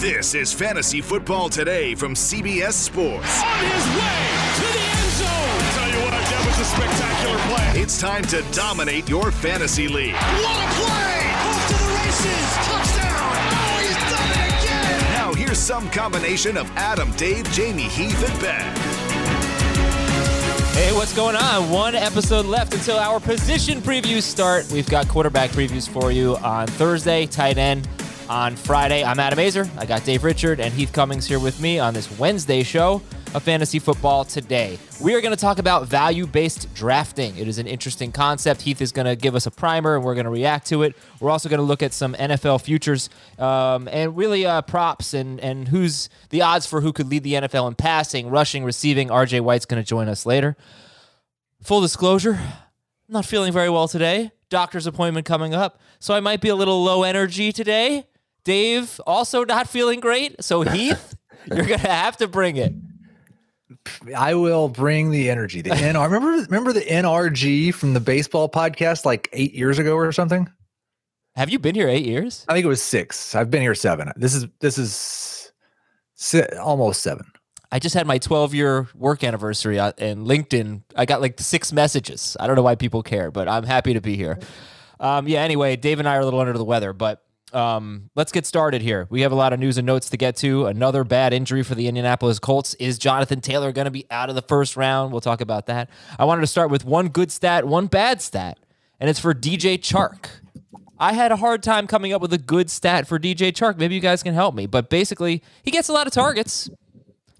This is Fantasy Football Today from CBS Sports. On his way to the end zone. Tell you what, that was a spectacular play. It's time to dominate your fantasy league. What a play! Off to the races. Touchdown. Oh, he's done it again. Now here's some combination of Adam, Dave, Jamey, Heath, and Ben. Hey, what's going on? One episode left until our position previews start. We've got quarterback previews for you on Thursday, tight end on Friday. I'm Adam Aizer. I got Dave Richard and Heath Cummings here with me on this Wednesday show of Fantasy Football Today. We are going to talk about value based drafting. It is an interesting concept. Heath is going to give us a primer and we're going to react to it. We're also going to look at some NFL futures um, and really uh, props and, and who's the odds for who could lead the NFL in passing, rushing, receiving. RJ White's going to join us later. Full disclosure, I'm not feeling very well today. Doctor's appointment coming up, so I might be a little low energy today. Dave also not feeling great, so Heath, you're gonna have to bring it. I will bring the energy. The NR. remember, remember the NRG from the baseball podcast like eight years ago or something. Have you been here eight years? I think it was six. I've been here seven. This is this is si- almost seven. I just had my 12 year work anniversary on- and LinkedIn. I got like six messages. I don't know why people care, but I'm happy to be here. Um, yeah. Anyway, Dave and I are a little under the weather, but um, let's get started here. We have a lot of news and notes to get to. Another bad injury for the Indianapolis Colts. Is Jonathan Taylor going to be out of the first round? We'll talk about that. I wanted to start with one good stat, one bad stat, and it's for DJ Chark. I had a hard time coming up with a good stat for DJ Chark. Maybe you guys can help me. But basically, he gets a lot of targets.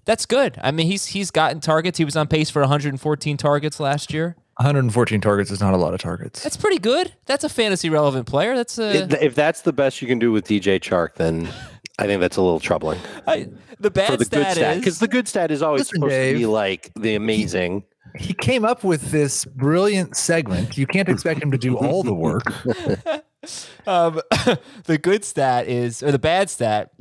That's good. I mean, he's he's gotten targets. He was on pace for 114 targets last year. 114 targets is not a lot of targets. That's pretty good. That's a fantasy relevant player. That's a, If- If that's the best you can do with DJ Chark, then I think that's a little troubling I, the bad for the good stat stat. is Because the good stat is always Listen, supposed to be like the amazing. He came up with this brilliant segment. You can't expect him to do all the work. um, the good stat is, or the bad stat,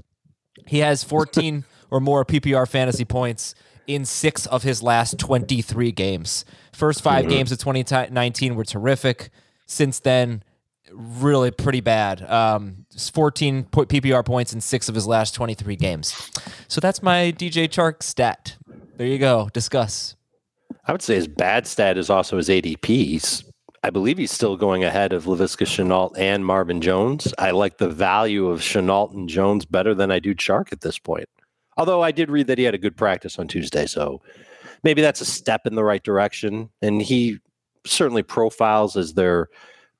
he has 14 or more PPR fantasy points in six of his last 23 games. First 5 games of 2019 were terrific. Since then, really pretty bad. Um, 14 PPR points in six of his last 23 games. So that's my DJ Chark stat. There you go. Discuss. I would say his bad stat is also his ADP. He's, I believe he's still going ahead of Laviska Shenault and Marvin Jones. I like the value of Shenault and Jones better than I do Chark at this point. Although I did read that he had a good practice on Tuesday, so maybe that's a step in the right direction. And he certainly profiles as their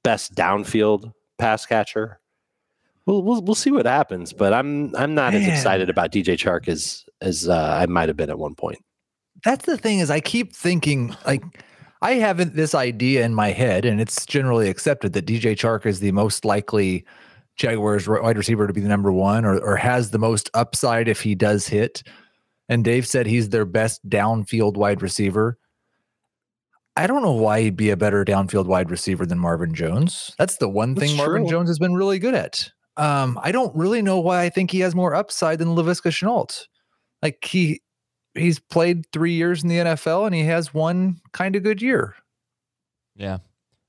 best downfield pass catcher. We'll, we'll, we'll see what happens, but I'm I'm not as excited about DJ Chark as as uh, I might have been at one point. That's the thing is I keep thinking like I haven't this idea in my head, and it's generally accepted that DJ Chark is the most likely Jaguars wide receiver to be the number one, or or has the most upside if he does hit. And Dave said he's their best downfield wide receiver. I don't know why he'd be a better downfield wide receiver than Marvin Jones. That's the one thing That's Marvin true. Jones has been really good at. Um, I don't really know why I think he has more upside than Laviska Shenault. Like he he's played three years in the NFL and he has one kind of good year. Yeah.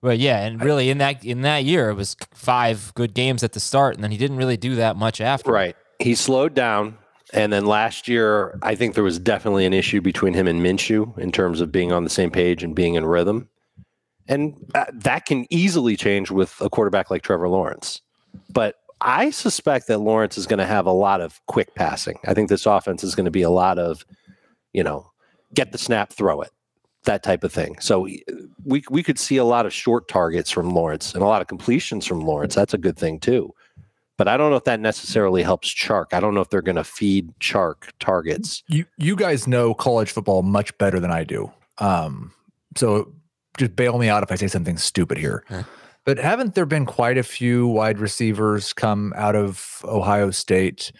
Well, yeah, and really in that in that year it was five good games at the start, and then he didn't really do that much after. Right. He slowed down. And then last year, I think there was definitely an issue between him and Minshew in terms of being on the same page and being in rhythm. And uh, that can easily change with a quarterback like Trevor Lawrence. But I suspect that Lawrence is going to have a lot of quick passing. I think this offense is going to be a lot of, you know, get the snap, throw it, that type of thing. So we we could see a lot of short targets from Lawrence and a lot of completions from Lawrence. That's a good thing too. But I don't know if that necessarily helps Chark. I don't know if they're going to feed Chark targets. You you guys know college football much better than I do. Um, so just bail me out if I say something stupid here. Yeah. But haven't there been quite a few wide receivers come out of Ohio State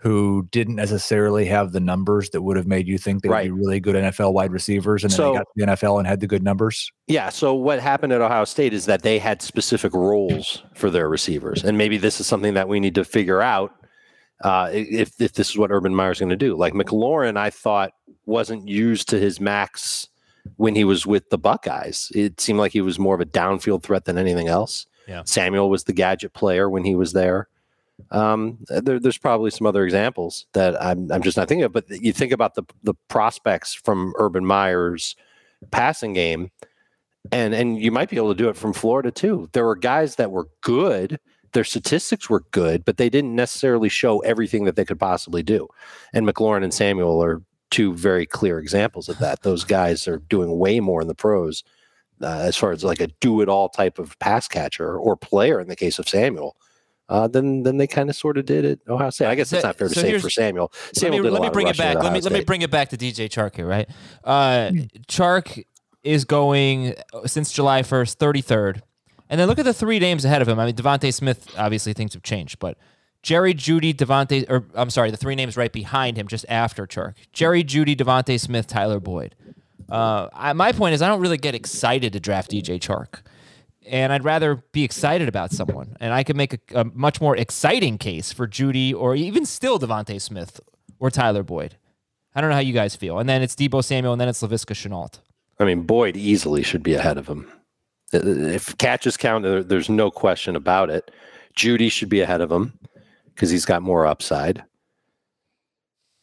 who didn't necessarily have the numbers that would have made you think they Right. would be really good NFL wide receivers, and then So- they got to the NFL and had the good numbers? Yeah. So what happened at Ohio State is that they had specific roles for their receivers, and maybe this is something that we need to figure out uh, if if this is what Urban Meyer's going to do. Like McLaurin, I thought wasn't used to his max when he was with the Buckeyes. It seemed like he was more of a downfield threat than anything else. Yeah. Samuel was the gadget player when he was there. Um, there, there's probably some other examples that I'm, I'm just not thinking of. But you think about the the prospects from Urban Meyer's passing game, and and you might be able to do it from Florida too. There were guys that were good. Their statistics were good, but they didn't necessarily show everything that they could possibly do. And McLaurin and Samuel are two very clear examples of that. Those guys are doing way more in the pros uh, as far as like a do it all type of pass catcher or player in the case of Samuel. Uh, than than they kind of sort of did at Ohio State. I guess it's not fair to so say for Samuel. Samuel let me, let me bring it back. Let me Ohio let me bring it back to DJ Chark here, right? Uh, Chark is going uh, since July first, thirty third, and then look at the three names ahead of him. I mean, DeVonta Smith. Obviously, things have changed, but Jerry Jeudy, DeVonta, or I'm sorry, the three names right behind him, just after Chark. Jerry Jeudy, DeVonta Smith, Tyler Boyd. Uh, I, my point is, I don't really get excited to draft DJ Chark and I'd rather be excited about someone. And I could make a, a much more exciting case for Jeudy or even still DeVonta Smith or Tyler Boyd. I don't know how you guys feel. And then it's Deebo Samuel, and then it's Laviska Shenault. I mean, Boyd easily should be ahead of him. Uh, If catches count, there's no question about it. Jeudy should be ahead of him because he's got more upside.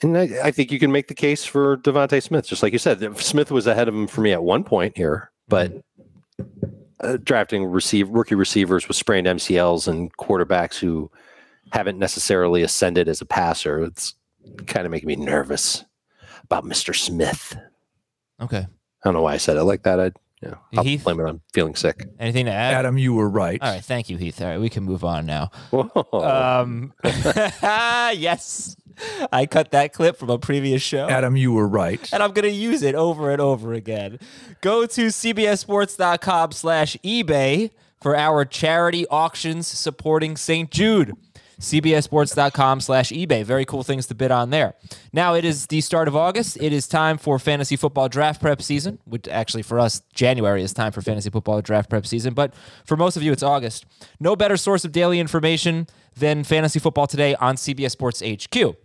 And I, I think you can make the case for DeVonta Smith, just like you said. Smith was ahead of him for me at one point here, but uh, drafting receive rookie receivers with sprained MCLs and quarterbacks who haven't necessarily ascended as a passer, it's kind of making me nervous about Mr. Smith. Okay. I don't know why I said it like that. I, you know, I'll Heath? blame it on feeling sick. Anything to add? Adam, you were right. All right. Thank you, Heath. All right. We can move on now. Whoa. Um, yes. I cut that clip from a previous show. Adam, you were right. and I'm going to use it over and over again. Go to cbssports.com slash eBay for our charity auctions supporting St. Jude. cbssports.com slash eBay. Very cool things to bid on there. Now it is the start of August. It is time for fantasy football draft prep season, which actually for us, January is time for fantasy football draft prep season. But for most of you, it's August. No better source of daily information than Fantasy Football Today on CBS Sports HQ.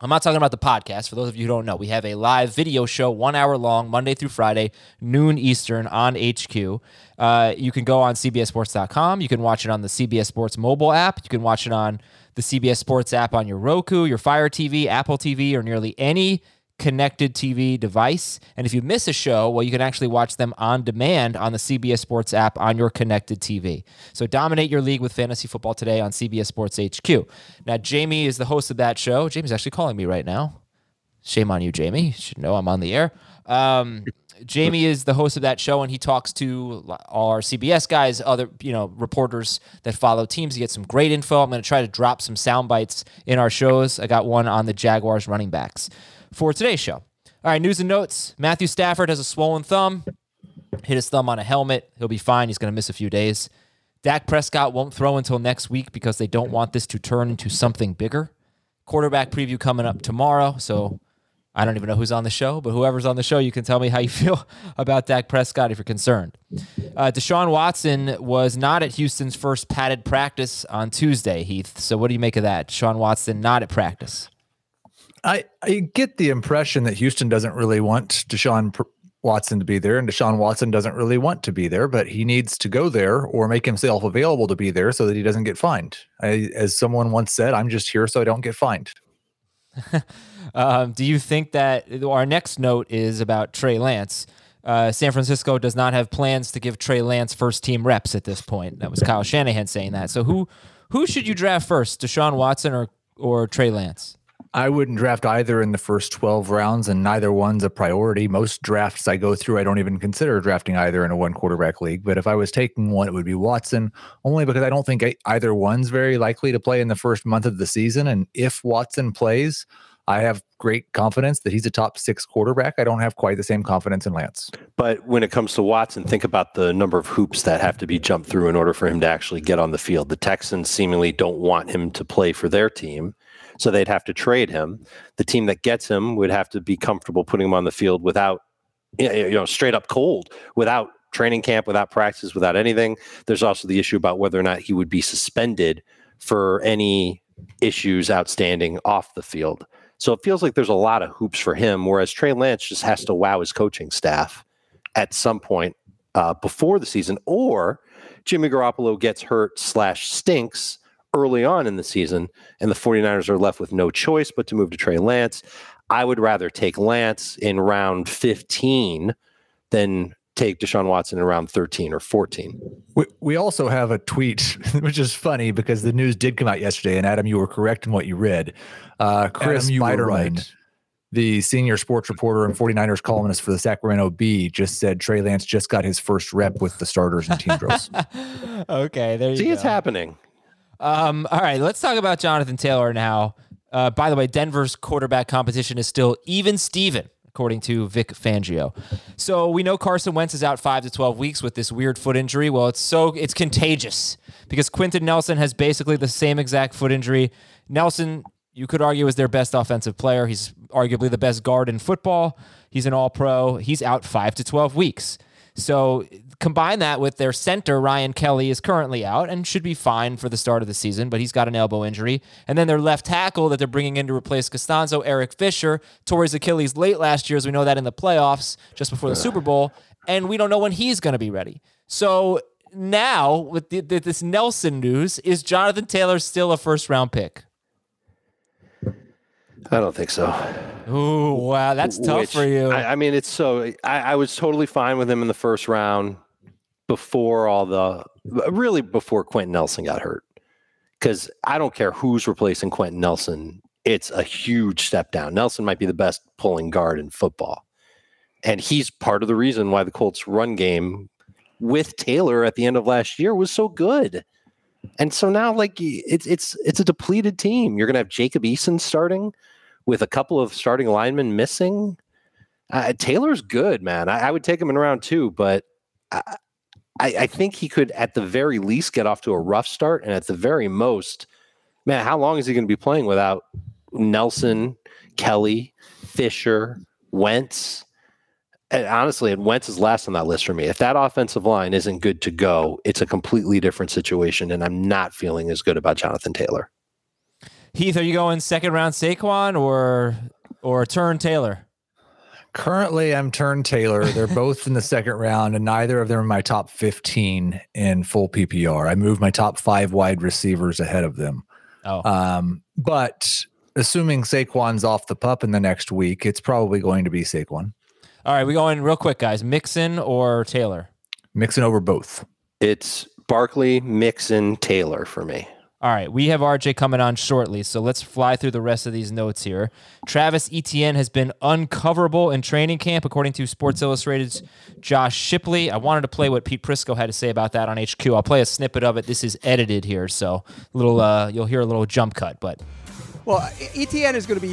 I'm not talking about the podcast. For those of you who don't know, we have a live video show, one hour long, Monday through Friday, noon Eastern on HQ. Uh, you can go on CBSSports.com. You can watch it on the CBS Sports mobile app. You can watch it on the CBS Sports app on your Roku, your Fire TV, Apple TV, or nearly any connected TV device. And if you miss a show, well, you can actually watch them on demand on the CBS Sports app on your connected TV. So dominate your league with fantasy football today on CBS Sports HQ. Now, Jamey is the host of that show. Jamey's actually calling me right now. Shame on you, Jamey. You should know I'm on the air. Um, Jamey is the host of that show, and he talks to all our CBS guys, other you know reporters that follow teams. He gets some great info. I'm going to try to drop some sound bites in our shows. I got one on the Jaguars running backs for today's show. All right, news and notes. Matthew Stafford has a swollen thumb. Hit his thumb on a helmet. He'll be fine. He's going to miss a few days. Dak Prescott won't throw until next week because they don't want this to turn into something bigger. Quarterback preview coming up tomorrow. So I don't even know who's on the show, but whoever's on the show, you can tell me how you feel about Dak Prescott if you're concerned. Uh, Deshaun Watson was not at Houston's first padded practice on Tuesday, Heath. So what do you make of that? Deshaun Watson not at practice. I, I get the impression that Houston doesn't really want Deshaun Watson to be there, and Deshaun Watson doesn't really want to be there, but he needs to go there or make himself available to be there so that he doesn't get fined. I, as someone once said, I'm just here so I don't get fined. Um, do you think that our next note is about Trey Lance? Uh, San Francisco does not have plans to give Trey Lance first team reps at this point. That was Kyle Shanahan saying that. So who who should you draft first, Deshaun Watson or or Trey Lance? I wouldn't draft either in the first 12 rounds, and neither one's a priority. Most drafts I go through, I don't even consider drafting either in a one quarterback league. But if I was taking one, it would be Watson, only because I don't think either one's very likely to play in the first month of the season. And if Watson plays, I have great confidence that he's a top six quarterback. I don't have quite the same confidence in Lance. But when it comes to Watson, think about the number of hoops that have to be jumped through in order for him to actually get on the field. The Texans seemingly don't want him to play for their team, so they'd have to trade him. The team that gets him would have to be comfortable putting him on the field without, you know, straight up cold, without training camp, without practice, without anything. There's also the issue about whether or not he would be suspended for any issues outstanding off the field. So it feels like there's a lot of hoops for him, whereas Trey Lance just has to wow his coaching staff at some point uh, before the season, or Jimmy Garoppolo gets hurt slash stinks early on in the season, and the 49ers are left with no choice but to move to Trey Lance. I would rather take Lance in round 15 than take Deshaun Watson in round 13 or 14. We, we also have a tweet, which is funny because the news did come out yesterday. And Adam, you were correct in what you read. Uh, Chris Adam, you were Biderman, right. the senior sports reporter and 49ers columnist for the Sacramento Bee, just said Trey Lance just got his first rep with the starters and team drills. okay, there you See, go. it's happening. Um, all right, let's talk about Jonathan Taylor now. Uh, by the way, Denver's quarterback competition is still even Steven, according to Vic Fangio. So we know Carson Wentz is out five to twelve weeks with this weird foot injury. Well, it's so it's contagious because Quenton Nelson has basically the same exact foot injury. Nelson, you could argue, is their best offensive player. He's arguably the best guard in football. He's an All Pro. He's out five to twelve weeks. So combine that with their center, Ryan Kelly, is currently out and should be fine for the start of the season, but he's got an elbow injury. And then their left tackle that they're bringing in to replace Castonzo, Eric Fisher, tore his Achilles late last year, as we know that in the playoffs, just before the Super Bowl. And we don't know when he's going to be ready. So now, with the, the, this Nelson news, is Jonathan Taylor still a first round pick? I don't think so. Ooh, wow, that's tough Which, for you. I, I mean, it's so. I, I was totally fine with him in the first round before all the, really before Quenton Nelson got hurt. Because I don't care who's replacing Quenton Nelson, it's a huge step down. Nelson might be the best pulling guard in football. And he's part of the reason why the Colts' run game with Taylor at the end of last year was so good. And so now, like it's it's it's a depleted team. You're gonna have Jacob Eason starting with a couple of starting linemen missing. Uh, Taylor's good, man. I, I would take him in round two, but I, I, I think he could, at the very least, get off to a rough start, and at the very most, man, how long is he going to be playing without Nelson, Kelly, Fisher, Wentz? And honestly, and Wentz is last on that list for me. If that offensive line isn't good to go, it's a completely different situation, and I'm not feeling as good about Jonathan Taylor. Heath, are you going second round Saquon or or turn Taylor? Currently, I'm turned Taylor. They're both in the second round, and neither of them are my top 15 in full PPR. I moved my top five wide receivers ahead of them. Oh, Um, but assuming Saquon's off the pup in the next week, it's probably going to be Saquon. all right. We going real quick, guys. Mixon or Taylor? Mixon over both. It's Barkley, Mixon, Taylor for me. All right, we have RJ coming on shortly, so let's fly through the rest of these notes here. Travis Etienne has been uncoverable in training camp, according to Sports Illustrated's Josh Shipley. I wanted to play what Pete Prisco had to say about that on HQ. I'll play a snippet of it. This is edited here, so little uh, you'll hear a little jump cut, but Well, Etienne is going to be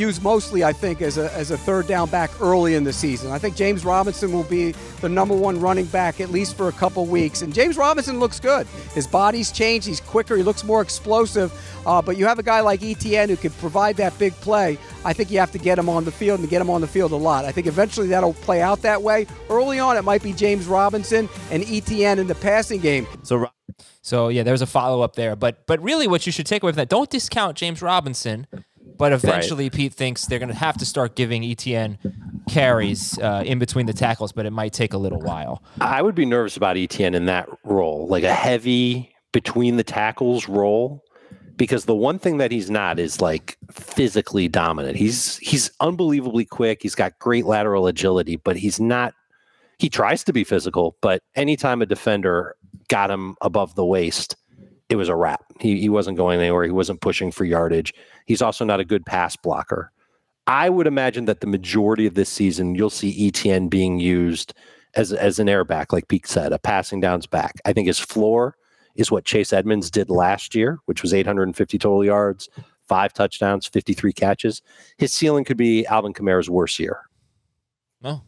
used mostly, I think, as a, as a third down back early in the season. I think James Robinson will be the number one running back at least for a couple weeks. And James Robinson looks good. His body's changed. He's quicker. He looks more explosive. Uh, but you have a guy like Etienne who can provide that big play. I think you have to get him on the field and get him on the field a lot. I think eventually that'll play out that way. Early on, it might be James Robinson and Etienne in the passing game. So, so yeah, there's a follow up there. But but really, what you should take away from that, don't discount James Robinson. But eventually, Pete thinks they're going to have to start giving Etienne carries uh, in between the tackles, but it might take a little while. I would be nervous about Etienne in that role, like a heavy between the tackles role, because the one thing that he's not is like physically dominant. He's he's unbelievably quick. He's got great lateral agility, but he's not. He tries to be physical, but anytime a defender got him above the waist, it was a wrap. He he wasn't going anywhere. He wasn't pushing for yardage. He's also not a good pass blocker. I would imagine that the majority of this season, you'll see Etienne being used as as an airback, like Pete said, a passing downs back. I think his floor is what Chase Edmonds did last year, which was 850 total yards, five touchdowns, 53 catches. His ceiling could be Alvin Kamara's worst year. Oh,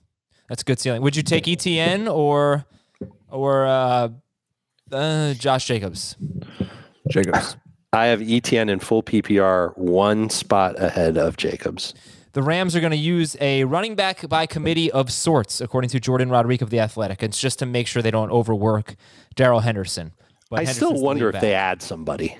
that's a good ceiling. Would you take Etienne or or uh, uh, Josh Jacobs? Jacobs. I have Etienne in full PPR, one spot ahead of Jacobs. The Rams are going to use a running back by committee of sorts, according to Jourdan Rodrigue of the Athletic. It's just to make sure they don't overwork Darrell Henderson. But I still Henderson's the wonder lead if they add somebody.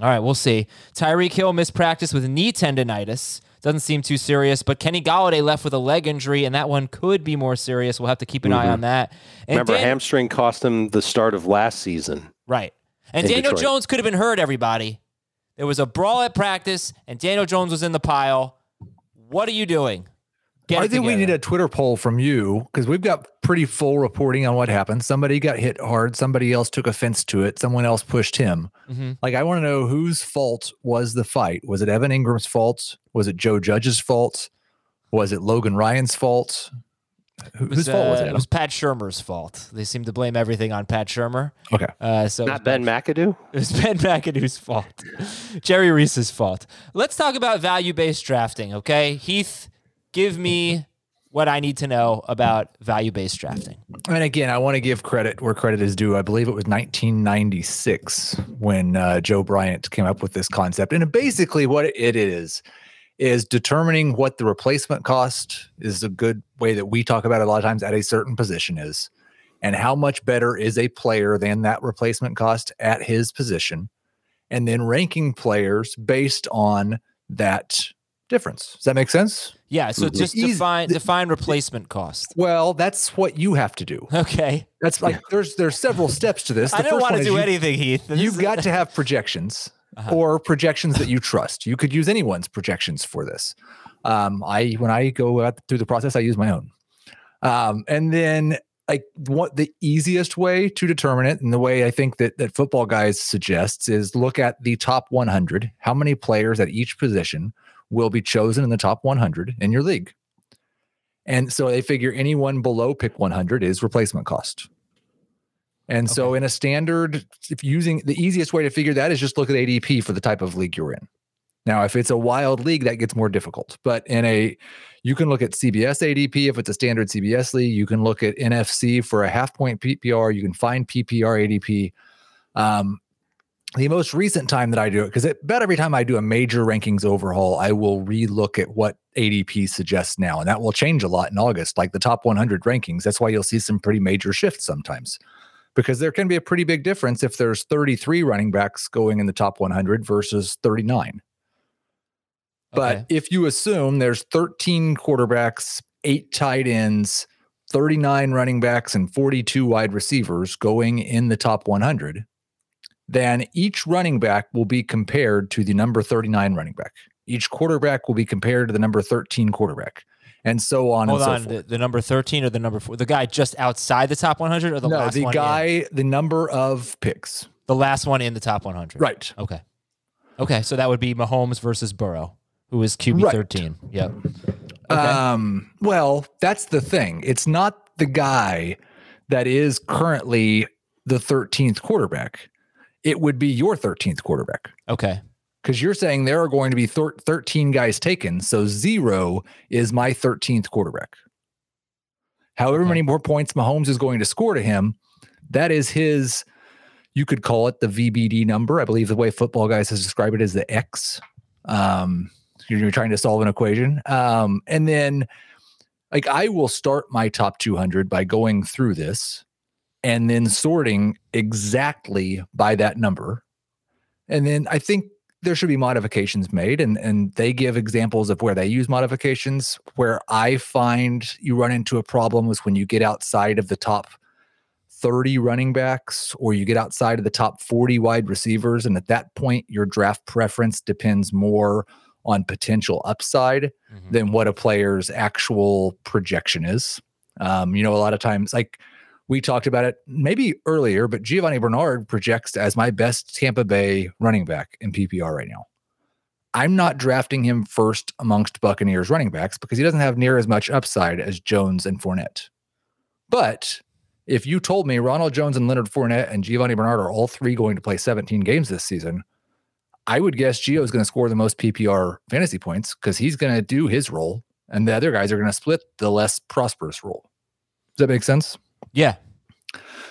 All right, we'll see. Tyreek Hill missed practice with knee tendonitis. Doesn't seem too serious, but Kenny Golladay left with a leg injury, and that one could be more serious. We'll have to keep an eye on that. And Mm-hmm. Remember, Dan- hamstring cost him the start of last season. Right. And Daniel Detroit. Jones could have been hurt, everybody. There was a brawl at practice, and Daniel Jones was in the pile. What are you doing? Get I it think we need a Twitter poll from you because we've got pretty full reporting on what happened. Somebody got hit hard. Somebody else took offense to it. Someone else pushed him. Mhm. Like, I want to know whose fault was the fight. Was it Evan Engram's fault? Was it Joe Judge's fault? Was it Logan Ryan's fault? Who, was, whose fault was uh, it? It was Pat Shurmur's fault. They seem to blame everything on Pat Shurmur. okay. Uh, so Not Ben McAdoo. It was Ben McAdoo's fault. Jerry Reese's fault. Let's talk about value based drafting, okay? Heath, give me what I need to know about value based drafting. And again, I want to give credit where credit is due. I believe it was 1996 when uh, Joe Bryant came up with this concept. And basically, what it is is determining what the replacement cost is a good way that we talk about it a lot of times at a certain position is, and how much better is a player than that replacement cost at his position, and then ranking players based on that difference. Does that make sense? Yeah, so just Easy- define define replacement cost. Well, that's what you have to do. Okay. That's like there's there's several steps to this. I don't want to do you- anything, Heath. This You've got to have projections Uh-huh. or projections that you trust. You could use anyone's projections for this. Um, I when I go out through the process, I use my own. Um, and then like what the easiest way to determine it, and the way I think that that football guys suggests is look at the top 100. How many players at each position will be chosen in the top 100 in your league? And so they figure anyone below pick 100 is replacement cost. And so in a standard, if using the easiest way to figure that is just look at ADP for the type of league you're in. Now, if it's a wild league, that gets more difficult. But in a, you can look at CBS ADP if it's a standard CBS league. You can look at NFC for a half point PPR. You can find PPR ADP. Um, the most recent time that I do it, because about every time I do a major rankings overhaul, I will relook at what ADP suggests now, and that will change a lot in August. Like the top 100 rankings, that's why you'll see some pretty major shifts sometimes because there can be a pretty big difference if there's 33 running backs going in the top 100 versus 39. But Okay. if you assume there's 13 quarterbacks, eight tight ends, 39 running backs, and 42 wide receivers going in the top 100, then each running back will be compared to the number 39 running back. Each quarterback will be compared to the number 13 quarterback, and so on Hold and so on, forth. the, the number 13 or the number 4? The guy just outside the top 100 or the no, last the one in? guy, the number of picks. The last one in the top 100. Right. Okay. Okay, so that would be Mahomes versus Burrow, who is QB Right. 13. Yep. Okay. Um, well, that's the thing. It's not the guy that is currently the 13th quarterback. It would be your 13th quarterback okay. because you're saying there are going to be thir- 13 guys taken. So zero is my 13th quarterback. However Okay. many more points Mahomes is going to score to him, that is his, you could call it the VBD number. I believe the way football guys has described it is the X. Um, you're you're trying to solve an equation. Um, and then like I will start my top 200 by going through this and then sorting exactly by that number. And then I think there should be modifications made and and they give examples of where they use modifications where I find you run into a problem is when you get outside of the top 30 running backs or you get outside of the top 40 wide receivers and at that point your draft preference depends more on potential upside Mhm. than what a player's actual projection is. Um, you know, a lot of times, like we talked about it maybe earlier, but Giovani Bernard projects as my best Tampa Bay running back in PPR right now. I'm not drafting him first amongst Buccaneers running backs because he doesn't have near as much upside as Jones and Fournette. But if you told me Ronald Jones and Leonard Fournette and Giovani Bernard are all three going to play 17 games this season, I would guess Gio is going to score the most PPR fantasy points because he's going to do his role, and the other guys are going to split the less prosperous role. Does that make sense? Yeah.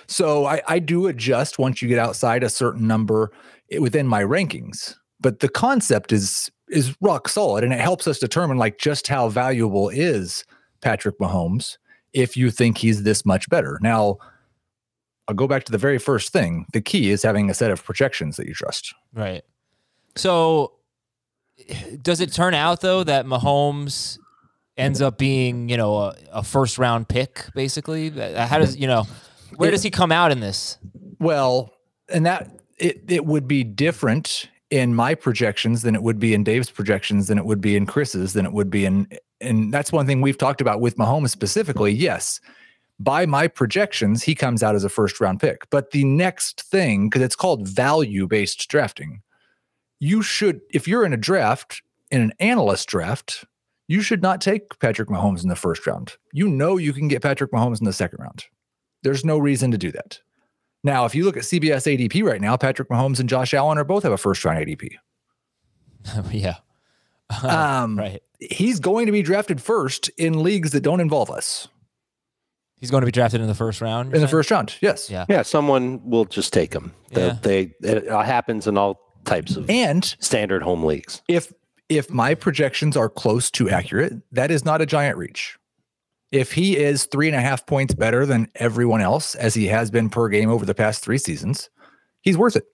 So I, I do adjust once you get outside a certain number eh, within my rankings, but the concept is is rock solid, and it helps us determine like just how valuable is Patrick Mahomes if you think he's this much better. Now, I'll go back to the very first thing. The key is having a set of projections that you trust. Right. So, eh, does it turn out though that Mahomes ends up being, you know, a, a first round pick, basically? How does you know? Where does he come out in this? Well, and that it it would be different in my projections than it would be in Dave's projections than it would be in Chris's than it would be in and that's one thing we've talked about with Mahomes specifically. Yes, by my projections, he comes out as a first round pick. But the next thing, because it's called value based drafting, you should, if you're in a draft, in an analyst draft, you should not take Patrick Mahomes in the first round. You know you can get Patrick Mahomes in the second round. There's no reason to do that. Now, if you look at CBS ADP right now, Patrick Mahomes and Josh Allen are both have a first round ADP. yeah. Um, right. He's going to be drafted first in leagues that don't involve us. He's going to be drafted in the first round. In the first round, yes. Yeah. Yeah, someone will just take him. They, Yeah. they it happens in all types of And standard home leagues. if if my projections are close to accurate, that is not a giant reach. If he is three and a half points better than everyone else, as he has been per game over the past three seasons, he's worth it.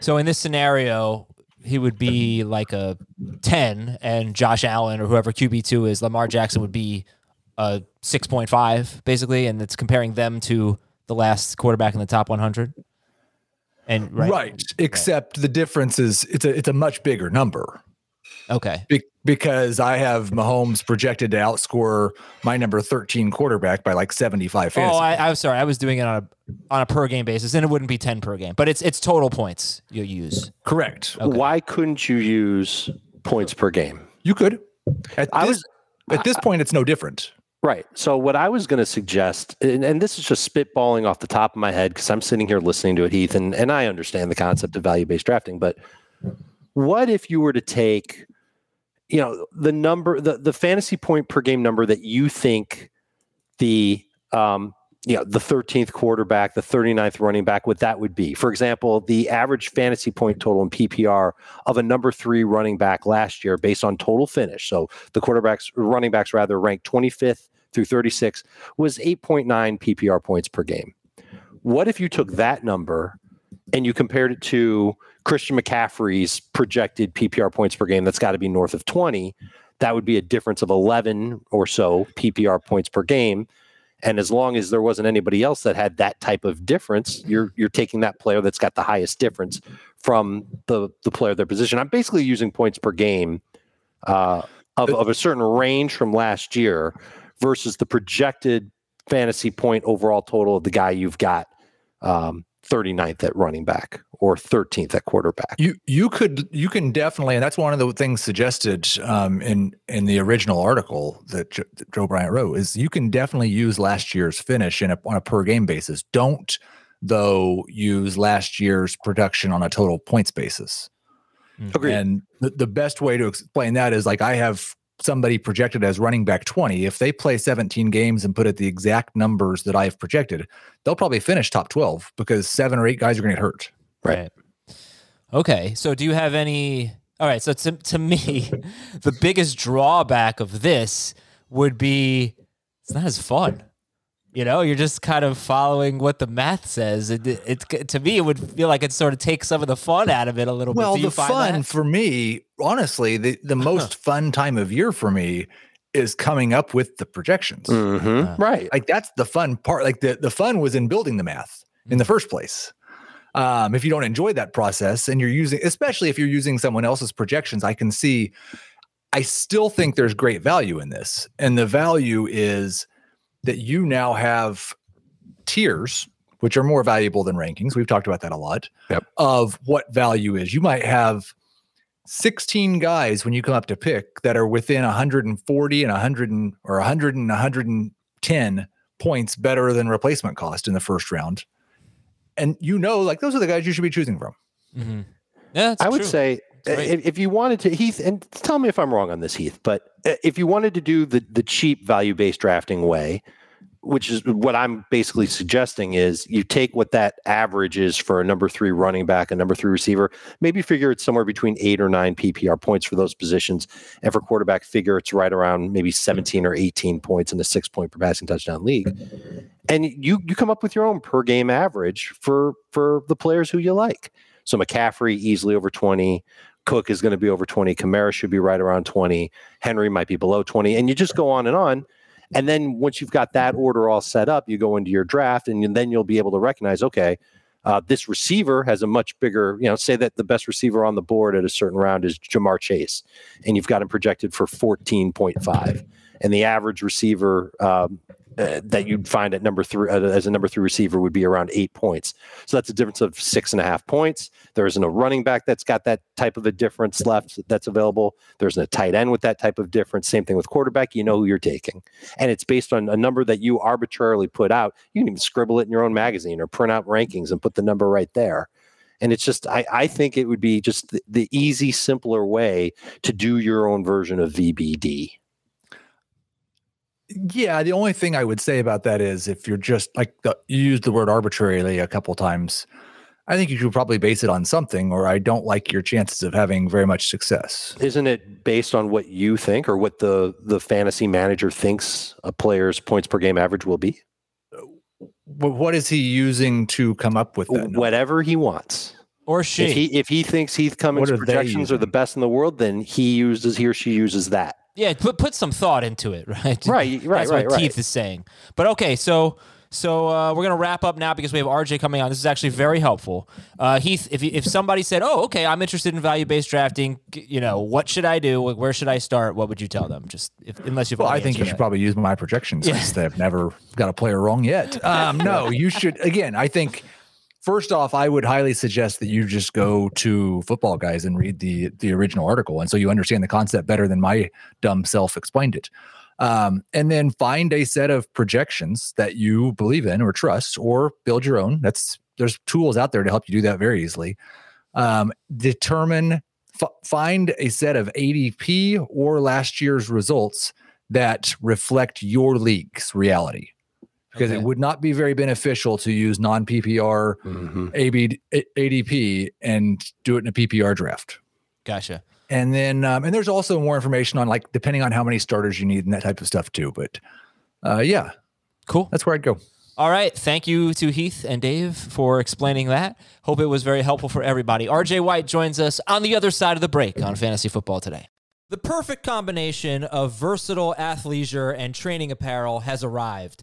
So in this scenario, he would be like a 10, and Josh Allen or whoever QB2 is, Lamar Jackson would be a 6.5, basically. And it's comparing them to the last quarterback in the top 100. And right. right. Except the difference is it's a it's a much bigger number Okay. Be- because I have Mahomes projected to outscore my number 13 quarterback by like 75 fantasy. Oh, I, I'm sorry. I was doing it on a on a per game basis, and it wouldn't be 10 per game, but it's it's total points you use. Correct. Why couldn't you use points per game? You could. At I this, at this point, it's no different. Right. So what I was going to suggest, and, and this is just spitballing off the top of my head because I'm sitting here listening to it, Heath, and, and I understand the concept of value-based drafting, but what if you were to take, you know, the number, the, the fantasy point per game number that you think the, um, you know, the 13th quarterback, the 39th running back, what that would be. For example, the average fantasy point total in PPR of a number three running back last year based on total finish. So the quarterbacks, running backs rather, ranked 25th through 36 was 8.9 PPR points per game. What if you took that number and you compared it to Christian McCaffrey's projected PPR points per game? That's got to be north of 20. That would be a difference of 11 or so PPR points per game. And as long as there wasn't anybody else that had that type of difference, you're you're taking that player that's got the highest difference from the the player their position. I'm basically using points per game uh, of, of a certain range from last year versus the projected fantasy point overall total of the guy you've got um, 39th at running back or 13th at quarterback. You you could you can definitely, and that's one of the things suggested um, in in the original article that, jo- that Joe Bryant wrote is you can definitely use last year's finish in a, on a per game basis. Don't though use last year's production on a total points basis. Agreed. And the, the best way to explain that is like I have somebody projected as running back 20. If they play 17 games and put at the exact numbers that I've projected, they'll probably finish top 12 because seven or eight guys are going to get hurt. Right. Okay. So do you have any? All right. So to, to me, the biggest drawback of this would be it's not as fun. You know, you're just kind of following what the math says. It, it, it to me, it would feel like it sort of takes some of the fun out of it a little Well, bit. Do you the find fun that? for me, honestly, the, the most fun time of year for me is coming up with the projections. Mm-hmm. right. Like that's the fun part. Like the, the fun was in building the math in the first place. Um, if you don't enjoy that process and you're using, especially if you're using someone else's projections, I can see, I still think there's great value in this. And the value is that you now have tiers, which are more valuable than rankings. We've talked about that a lot Yep. of what value is. You might have 16 guys when you come up to pick that are within 140 and 100 and, or 100 and 110 points better than replacement cost in the first round. And you know, like those are the guys you should be choosing from. Mm-hmm. Yeah, that's I would true. say if, if you wanted to, Heath, and tell me if I'm wrong on this, Heath, but uh, if you wanted to do the the cheap value based drafting way, which is what I'm basically suggesting, is you take what that average is for a number three running back, a number three receiver, maybe figure it's somewhere between eight or nine PPR points for those positions, and for quarterback, figure it's right around maybe 17 or 18 points in a six point per passing touchdown league, and you you come up with your own per game average for for the players who you like. So McCaffrey easily over 20. Cook is going to be over 20. Kamara should be right around 20. Henry might be below 20. And you just go on and on. And then once you've got that order all set up, you go into your draft and then you'll be able to recognize, okay, Uh, this receiver has a much bigger, you know, say that the best receiver on the board at a certain round is Ja'Marr Chase, and you've got him projected for 14.5. And the average receiver um, uh, that you'd find at number three uh, as a number three receiver would be around eight points. So that's a difference of six and a half points. There isn't a running back that's got that type of a difference left that's available. There isn't a tight end with that type of difference. Same thing with quarterback. You know who you're taking, and it's based on a number that you arbitrarily put out. You can even scribble it in your own magazine or print out rankings and put the number right there. And it's just, I, I think it would be just the, the easy, simpler way to do your own version of VBD. Yeah, the only thing I would say about that is if you're just like the, you used the word arbitrarily a couple times, I think you should probably base it on something, or I don't like your chances of having very much success. Isn't it based on what you think or what the the fantasy manager thinks a player's points per game average will be? Uh, but what is he using to come up with that? Whatever he wants. Or she. If he if he thinks Heath Cummings are projections are the best in the world, then he uses he or she uses that. Yeah, put put some thought into it, right? Right, right, That's right, what right. Teeth is saying. But okay, so so uh, we're gonna wrap up now because we have RJ coming on. This is actually very helpful. Uh, Heath, if if somebody said, "Oh, okay, I'm interested in value based drafting," you know, what should I do? Where should I start? What would you tell them? Just if, unless you've Well, I think you answered should that. probably use my projections since they've never got a player wrong yet. Um, no, you should. Again, I think first off, I would highly suggest that you just go to Football Guys and read the the original article, and so you understand the concept better than my dumb self explained it. Um, and then find a set of projections that you believe in or trust, or build your own. That's there's tools out there to help you do that very easily. Um, determine f- find a set of ADP or last year's results that reflect your league's reality because Okay. it would not be very beneficial to use non PPR Mm-hmm. AB, ADP and do it in a PPR draft. Gotcha. And then, um, and there's also more information on like depending on how many starters you need and that type of stuff too. But uh, yeah, Cool. that's where I'd go. All right. Thank you to Heath and Dave for explaining that. Hope it was very helpful for everybody. RJ White joins us on the other side of the break on Fantasy Football today. The perfect combination of versatile athleisure and training apparel has arrived.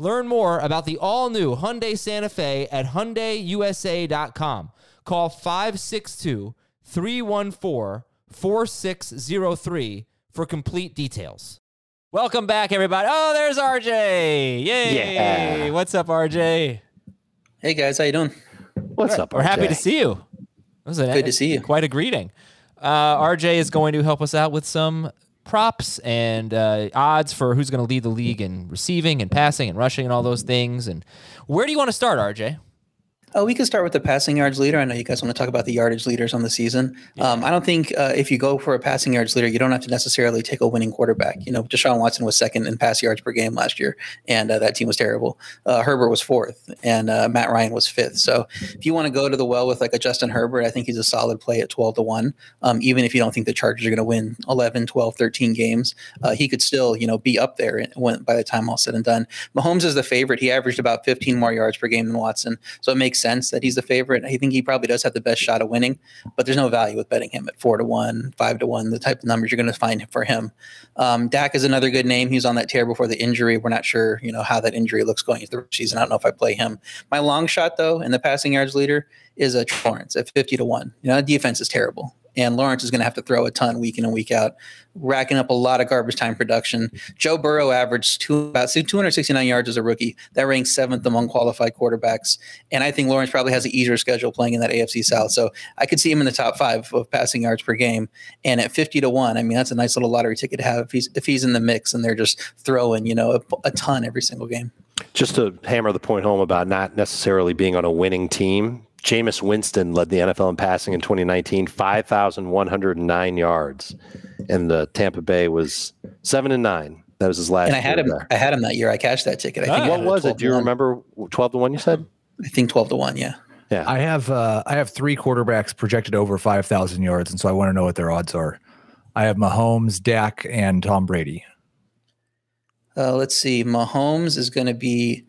Learn more about the all-new Hyundai Santa Fe at hyundaiusa.com. Call 562-314-4603 for complete details. Welcome back, everybody. Oh, there's RJ. Yay. Yeah. What's up, RJ? Hey guys, how you doing? What's up? We're happy to see you. That was an- Good to see you. Quite a greeting. Uh, RJ is going to help us out with some props and uh, odds for who's going to lead the league in receiving and passing and rushing and all those things. And where do you want to start, RJ? Oh, we can start with the passing yards leader. I know you guys want to talk about the yardage leaders on the season. Um, I don't think uh, if you go for a passing yards leader, you don't have to necessarily take a winning quarterback. You know, Deshaun Watson was second in pass yards per game last year, and uh, that team was terrible. Uh, Herbert was fourth, and uh, Matt Ryan was fifth. So if you want to go to the well with like a Justin Herbert, I think he's a solid play at 12 to 1. Um, even if you don't think the Chargers are going to win 11, 12, 13 games, uh, he could still, you know, be up there when, by the time all said and done. Mahomes is the favorite. He averaged about 15 more yards per game than Watson. So it makes sense that he's the favorite. I think he probably does have the best shot of winning, but there's no value with betting him at four to one, five to one, the type of numbers you're going to find for him. Um, Dak is another good name. He's on that tear before the injury. We're not sure, you know, how that injury looks going into the season. I don't know if I play him. My long shot though, and the passing yards leader is a Trevor Lawrence at 50 to one. You know, defense is terrible. And Lawrence is going to have to throw a ton week in and week out, racking up a lot of garbage time production. Joe Burrow averaged two, about 269 yards as a rookie. That ranks seventh among qualified quarterbacks. And I think Lawrence probably has an easier schedule playing in that AFC South. So I could see him in the top five of passing yards per game. And at 50 to one, I mean, that's a nice little lottery ticket to have if he's, if he's in the mix and they're just throwing, you know, a, a ton every single game. Just to hammer the point home about not necessarily being on a winning team, Jameis Winston led the NFL in passing in 2019, 5,109 yards, and the Tampa Bay was seven and nine. That was his last. And I had him. There. I had him that year. I cashed that ticket. I think. What was it? Do you remember? 12 to one. You said. I think 12 to one. Yeah. Yeah. I have uh, I have three quarterbacks projected over 5,000 yards, and so I want to know what their odds are. I have Mahomes, Dak, and Tom Brady. Uh, let's see. Mahomes is going to be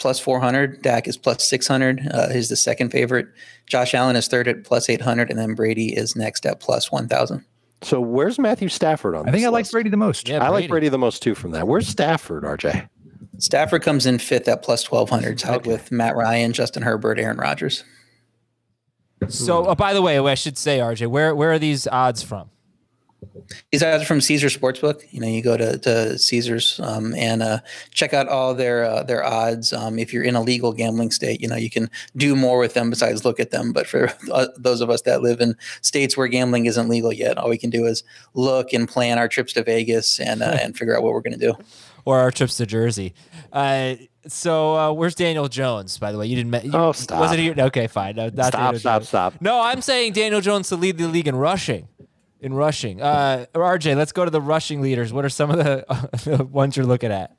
plus 400. Dak is plus 600. Uh, he's the second favorite. Josh Allen is third at plus 800, and then Brady is next at plus 1,000. So where's Matthew Stafford on? This? I think I list? like Brady the most. Yeah, I like Brady. Brady the most too. From that, where's Stafford, RJ? Stafford comes in fifth at plus 1,200, tied Okay. with Matt Ryan, Justin Herbert, Aaron Rodgers. So, oh, by the way, I should say, RJ, where where are these odds from? These odds are from Caesar Sportsbook. You know, you go to, to Caesar's um, and uh, check out all their uh, their odds. Um, if you're in a legal gambling state, you know you can do more with them besides look at them. But for uh, those of us that live in states where gambling isn't legal yet, all we can do is look and plan our trips to Vegas and uh, and figure out what we're going to do. Or our trips to Jersey? Uh, so, uh, where's Daniel Jones? By the way, you didn't. me- You, Oh, stop. Was it here? Okay, fine. No, not Stop, Daniel stop, Jones. stop. No, I'm saying Daniel Jones to lead the league in rushing. In rushing, uh, RJ, let's go to the rushing leaders. What are some of the, the ones you're looking at?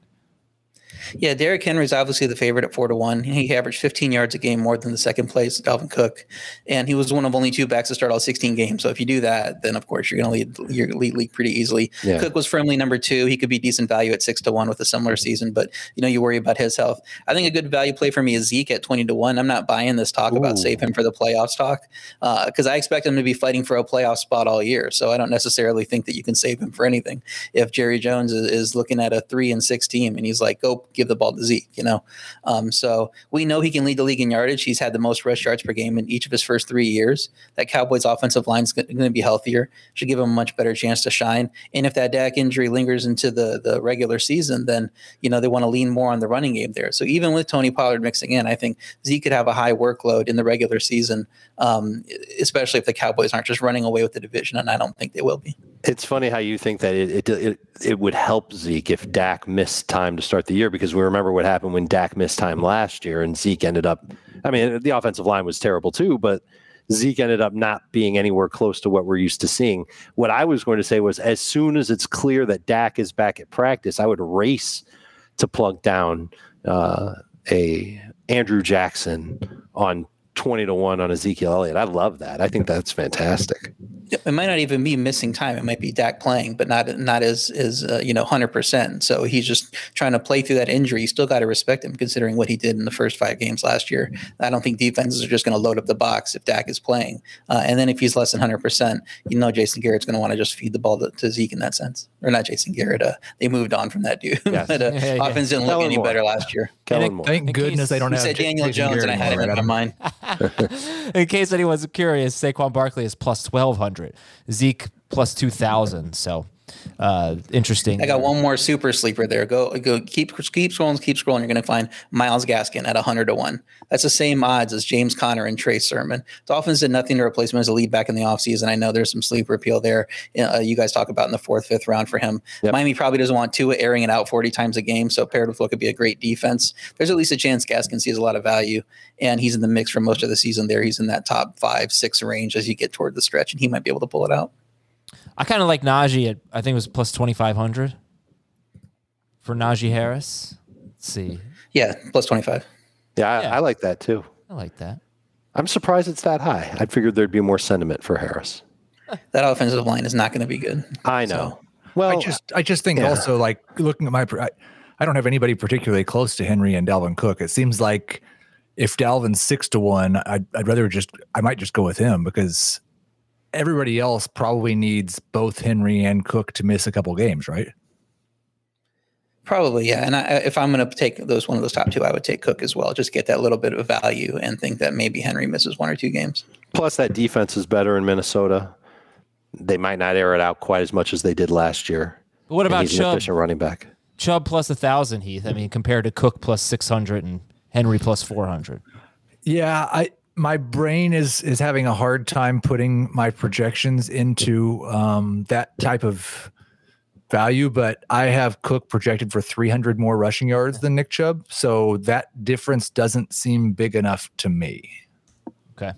Yeah, Derrick Henry is obviously the favorite at four to one. He averaged 15 yards a game more than the second place, Dalvin Cook, and he was one of only two backs to start all 16 games. So if you do that, then of course you're going to lead your lead league pretty easily. Yeah. Cook was firmly number two. He could be decent value at six to one with a similar season, but you know you worry about his health. I think a good value play for me is Zeke at 20 to one. I'm not buying this talk about Ooh. save him for the playoffs talk uh, because I expect him to be fighting for a playoff spot all year. So I don't necessarily think that you can save him for anything. If Jerry Jones is, is looking at a three and six team and he's like, go give the ball to Zeke, you know. Um, so we know he can lead the league in yardage. He's had the most rush yards per game in each of his first three years. That Cowboys offensive line is going to be healthier, should give him a much better chance to shine. And if that Dak injury lingers into the the regular season, then you know they want to lean more on the running game there. So even with Tony Pollard mixing in, I think Zeke could have a high workload in the regular season, um, especially if the Cowboys aren't just running away with the division, and I don't think they will be. It's funny how you think that it, it it it would help Zeke if Dak missed time to start the year because we remember what happened when Dak missed time last year and Zeke ended up. I mean, the offensive line was terrible too, but Zeke ended up not being anywhere close to what we're used to seeing. What I was going to say was, as soon as it's clear that Dak is back at practice, I would race to plunk down uh, a Andrew Jackson on twenty to one on Ezekiel Elliott. I love that. I think that's fantastic. It might not even be missing time. It might be Dak playing, but not not as as uh, you know hundred percent. So he's just trying to play through that injury. You still got to respect him considering what he did in the first five games last year. I don't think defenses are just going to load up the box if Dak is playing. Uh, and then if he's less than hundred percent, you know Jason Garrett's going to want to just feed the ball to, to Zeke in that sense, or not Jason Garrett. Uh, they moved on from that dude. Yes. but, uh, Yeah, yeah. offense didn't look any Moore. better last year. Kellen Moore. Thank goodness case- they don't You have said J- Daniel Jason Jones, Garrett and I had him anymore, in my mind. In case anyone's curious, Saquon Barkley is plus twelve hundred, Zeke plus two thousand. So, uh, interesting. I got one more super sleeper there. Go go keep keep scrolling, keep scrolling. You're going to find Myles Gaskin at 100 to 1. That's the same odds as James Conner and Trey Sermon. Dolphins did nothing to replace him as a lead back in the offseason. I know there's some sleeper appeal there. Uh, you guys talk about in the fourth, fifth round for him. Yep. Miami probably doesn't want Tua airing it out 40 times a game. So paired with what could be a great defense, there's at least a chance Gaskin sees a lot of value. And he's in the mix for most of the season there. He's in that top five, six range as you get toward the stretch, and he might be able to pull it out. I kind of like Najee at I think it was plus twenty five hundred for Najee Harris. Let's see. Yeah, plus 25. Yeah, I, Yeah. I like that too. I like that. I'm surprised it's that high. I figured there'd be more sentiment for Harris. That offensive line is not going to be good. I know. Well, I just I just think yeah. also like looking at my I, I don't have anybody particularly close to Henry and Dalvin Cook. It seems like if Dalvin's six to one, I'd, I'd rather just I might just go with him because everybody else probably needs both Henry and Cook to miss a couple games, right? Probably, yeah. And I, if I'm going to take those one of those top two, I would take Cook as well. Just get that little bit of value and think that maybe Henry misses one or two games. plus that defense is better in Minnesota. they might not air it out quite as much as they did last year. But what about Chubb? efficient running back? Chubb plus a thousand, Heath. I mean, compared to Cook plus six hundred and Henry plus four hundred. Yeah, I my brain is is having a hard time putting my projections into um, that type of value, but I have Cook projected for 300 more rushing yards than Nick Chubb, so that difference doesn't seem big enough to me. Okay.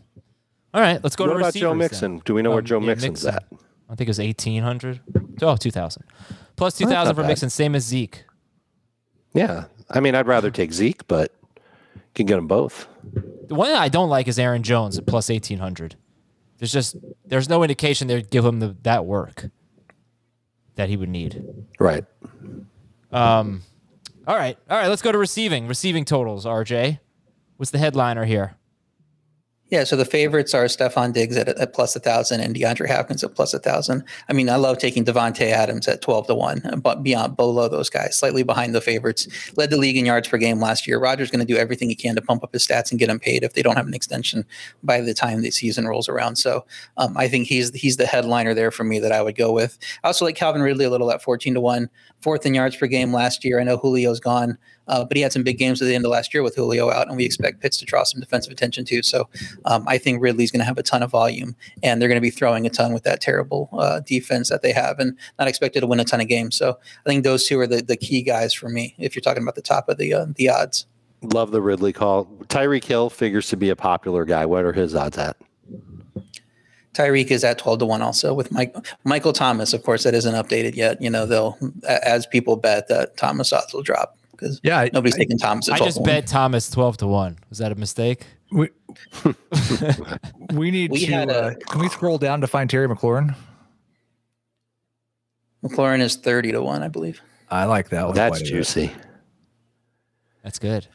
All right, let's go What to about Joe Mixon? then. Do we know where Um, Joe yeah, Mixon's Mixon. at? I think it was eighteen hundred. Oh, 2000. Plus two Well, that's thousand not for bad. Mixon, same as Zeke. Yeah, I mean, I'd rather take Zeke, but you can get them both. The one that I don't like is Aaron Jones at plus eighteen hundred. There's just there's no indication they'd give him the, that work that he would need. Right. Um, all right, all right. Let's go to receiving. Receiving totals. RJ, what's the headliner here? Yeah, so the favorites are Stefon Diggs at, at plus a thousand and DeAndre Hopkins at plus a thousand. I mean, I love taking Davante Adams at twelve to one, but beyond below those guys, slightly behind the favorites. Led the league in yards per game last year. Rodgers going to do everything he can to pump up his stats and get him paid if they don't have an extension by the time the season rolls around. So um, I think he's he's the headliner there for me that I would go with. I also like Calvin Ridley a little at fourteen to one, fourth in yards per game last year. I know Julio's gone. Uh, but he had some big games at the end of last year with Julio out, and we expect Pitts to draw some defensive attention too. So um, I think Ridley's going to have a ton of volume, and they're going to be throwing a ton with that terrible uh, defense that they have, and not expected to win a ton of games. So I think those two are the, the key guys for me if you're talking about the top of the uh, the odds. Love the Ridley call. Tyreek Hill figures to be a popular guy. What are his odds at? Tyreek is at 12 to 1 also with Mike, Michael Thomas. Of course, that isn't updated yet. You know, they'll, as people bet that Thomas odds will drop because Yeah, I- nobody's taking Thomas at I just to 1. bet Thomas twelve to one. Was that a mistake? We, we need We to. had a- uh, can we scroll down to find Terry McLaurin? McLaurin is 30 to 1, I believe. I like that one. That's quite a bit. juicy. That's good.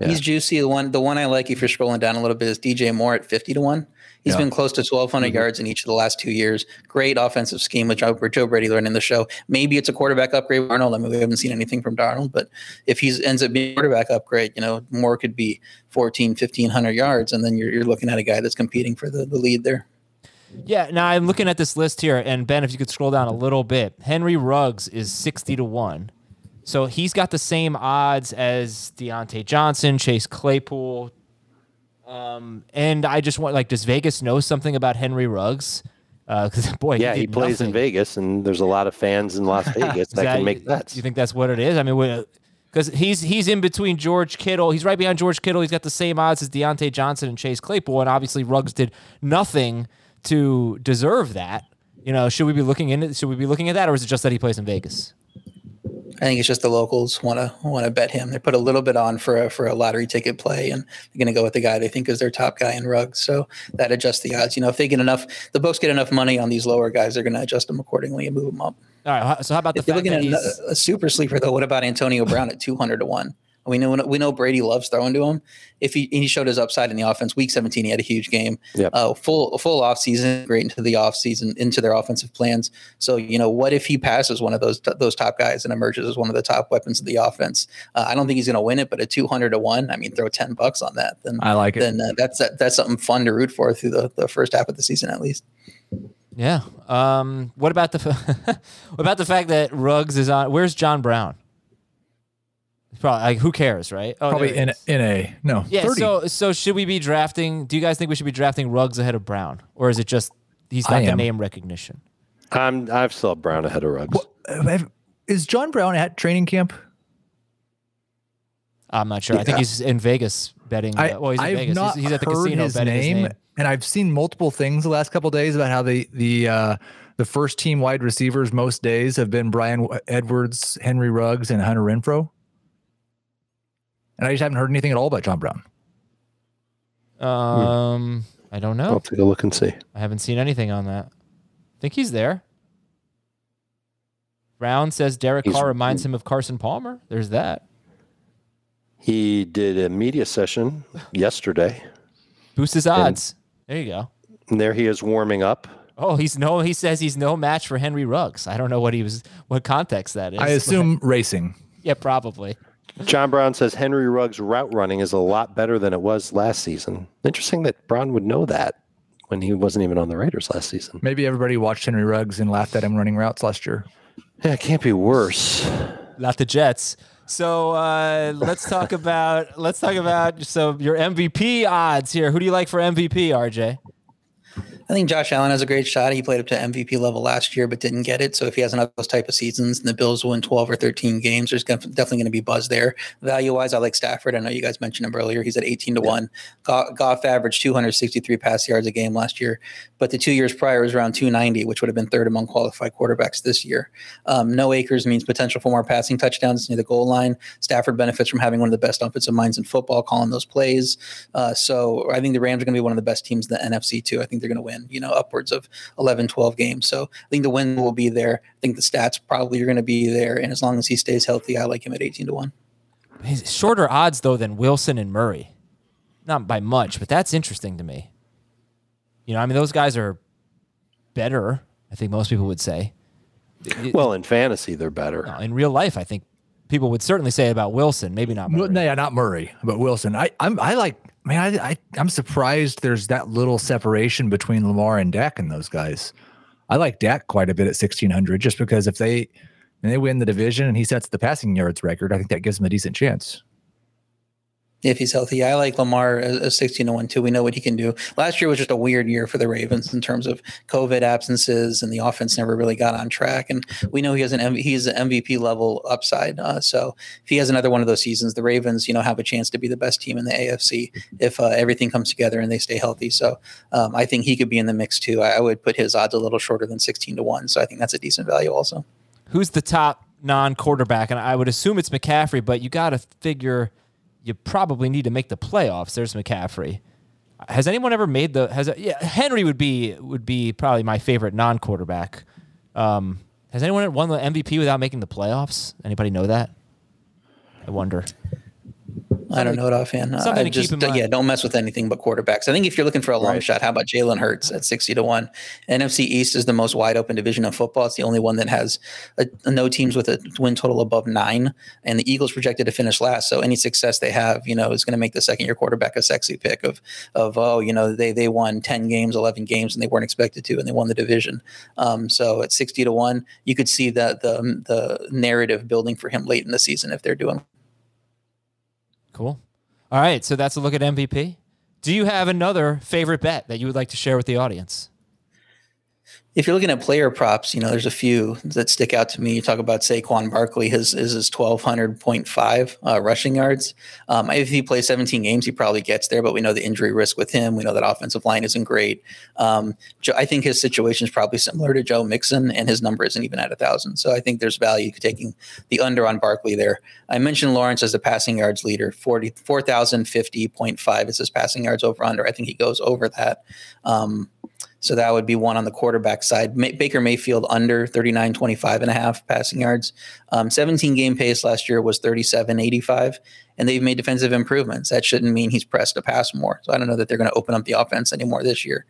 Yeah. He's juicy. The one, the one I like, if you're scrolling down a little bit, is DJ Moore at 50 to 1. He's Yeah. been close to 1,200 Mm-hmm. yards in each of the last two years. Great offensive scheme, which Joe, Joe Brady learned in the show. Maybe it's a quarterback upgrade Arnold. I mean, we haven't seen anything from Darnold, but if he ends up being a quarterback upgrade, you know, Moore could be 14, 1,500 yards, and then you're, you're looking at a guy that's competing for the, the lead there. Yeah, now I'm looking at this list here, and Ben, if you could scroll down a little bit, Henry Ruggs is 60 to 1. So he's got the same odds as Diontae Johnson, Chase Claypool. Um, and I just want, like, does Vegas know something about Henry Ruggs? Because, boy, Yeah, he did plays in. Vegas, and there's a lot of fans in Las Vegas Is that, can make bets. you think that's what it is? I mean, because he's he's in between George Kittle. He's right behind George Kittle. He's got the same odds as Diontae Johnson and Chase Claypool, and obviously Ruggs did nothing to deserve that. You know, should we be looking into? Should we be looking at that, or is it just that he plays in Vegas? I think it's just the locals want to want to bet him. They put a little bit on for a, for a lottery ticket play, and they're going to go with the guy they think is their top guy in Ruggs. So that adjusts the odds. You know, if they get enough, the books get enough money on these lower guys, they're going to adjust them accordingly and move them up. All right. So how about the If you're fact looking at a, a super sleeper though, what about Antonio Brown at two hundred to one? We know we know Brady loves throwing to him. If he he showed his upside in the offense, week seventeen he had a huge game. Yep. Uh, full full off season, great into the off season, into their offensive plans. So you know, what if he passes one of those those top guys and emerges as one of the top weapons of the offense? Uh, I don't think he's going to win it, but at two hundred to one, I mean, throw ten bucks on that. Then I like it. Then uh, that's that, that's something fun to root for through the, the first half of the season at least. yeah. Um. What about the what about the fact that Ruggs is on? Where's John Brown? Probably like who cares, right? Oh, Probably in in a no. Yeah. 30. So so should we be drafting? Do you guys think we should be drafting Ruggs ahead of Brown, or is it just he's got I the am. name recognition? I'm I've still Brown ahead of Ruggs. Uh, have- is John Brown at training camp? I'm not sure. I think he's in Vegas betting. I, uh, well, he's in I've Vegas. not he's, he's at the heard casino his betting name, his name. and I've seen multiple things the last couple days about how the the uh, the first team wide receivers most days have been Bryan Edwards, Henry Ruggs, and Hunter Renfrow. And I just haven't heard anything at all about John Brown. Um, I don't know. I'll take a look and see. I haven't seen anything on that. I think he's there. Brown says Derek He's- Carr reminds him of Carson Palmer. There's that. He did a media session yesterday, Boost his odds. There you go. and there he is warming up. Oh, he's no. He says he's no match for Henry Ruggs. I don't know what he was. What context that is. I assume racing. yeah, probably. John Brown says Henry Ruggs' route running is a lot better than it was last season. Interesting that Brown would know that when he wasn't even on the Raiders last season. Maybe everybody watched Henry Ruggs and laughed at him running routes last year. Yeah, it can't be worse. Not the Jets. So uh, let's talk about let's talk about so your MVP odds here. Who do you like for MVP, RJ? I think Josh Allen has a great shot. He played up to MVP level last year, but didn't get it. So if he has another those type of seasons and the Bills win 12 or 13 games, there's definitely going to be buzz there. Value wise, I like Stafford. I know you guys mentioned him earlier. He's at 18 to yeah. 1. Goff averaged 263 pass yards a game last year, but the two years prior was around 290, which would have been third among qualified quarterbacks this year. Um, no Akers means potential for more passing touchdowns near the goal line. Stafford benefits from having one of the best offensive minds in football, calling those plays. Uh, so I think the Rams are going to be one of the best teams in the NFC, too. I think they're going to win, you know, upwards of 11, 12 games. So I think the win will be there. I think the stats probably are going to be there. And as long as he stays healthy, I like him at 18 to 1. He's shorter odds, though, than Wilson and Murray. Not by much, but that's interesting to me. You know, I mean, those guys are better, I think most people would say. Well, in fantasy, they're better. In real life, I think people would certainly say about Wilson, maybe not Murray. No, yeah, not Murray, but Wilson. I I'm, I like man, I, I I'm surprised there's that little separation between Lamar and Dak and those guys. I like Dak quite a bit at 1600 just because if they and they win the division and he sets the passing yards record, I think that gives him a decent chance if he's healthy. I like Lamar as 16 to 1 too. We know what he can do. Last year was just a weird year for the Ravens in terms of COVID absences and the offense never really got on track. And we know he has an M- he's an MVP level upside. Uh, so if he has another one of those seasons, the Ravens, you know, have a chance to be the best team in the AFC if uh, everything comes together and they stay healthy. So um, I think he could be in the mix too. I, I would put his odds a little shorter than 16 to 1. So I think that's a decent value also. Who's the top non-quarterback? And I would assume it's McCaffrey, but you got to figure – you probably need to make the playoffs. There's McCaffrey. Has anyone ever made the? Has yeah, Henry would be would be probably my favorite non-quarterback. Um, has anyone won the MVP without making the playoffs? Anybody know that? I wonder. I don't know it offhand. Something I just, keep in mind. Yeah, don't mess with anything but quarterbacks. I think if you're looking for a long right. shot, how about Jalen Hurts at 60 to 1? NFC East is the most wide open division of football. It's the only one that has a, no teams with a win total above nine. And the Eagles projected to finish last. So any success they have, you know, is going to make the second year quarterback a sexy pick of, of oh, you know, they, they won 10 games, 11 games, and they weren't expected to, and they won the division. Um, so at 60 to 1, you could see that the, the narrative building for him late in the season if they're doing Cool. All right, so that's a look at MVP. Do you have another favorite bet that you would like to share with the audience? If you're looking at player props, you know, there's a few that stick out to me. You talk about Saquon Barkley, his is his 1200.5 uh, rushing yards. Um, if he plays 17 games, he probably gets there, but we know the injury risk with him. We know that offensive line isn't great. Um, I think his situation is probably similar to Joe Mixon, and his number isn't even at a thousand. So I think there's value taking the under on Barkley there. I mentioned Lawrence as the passing yards leader, 40, 4,050.5 is his passing yards over under. I think he goes over that. Um, so that would be one on the quarterback side. May- Baker Mayfield under 39, 25 and a half passing yards. Um, 17 game pace last year was 37, 85, and they've made defensive improvements. That shouldn't mean he's pressed to pass more. So I don't know that they're going to open up the offense anymore this year.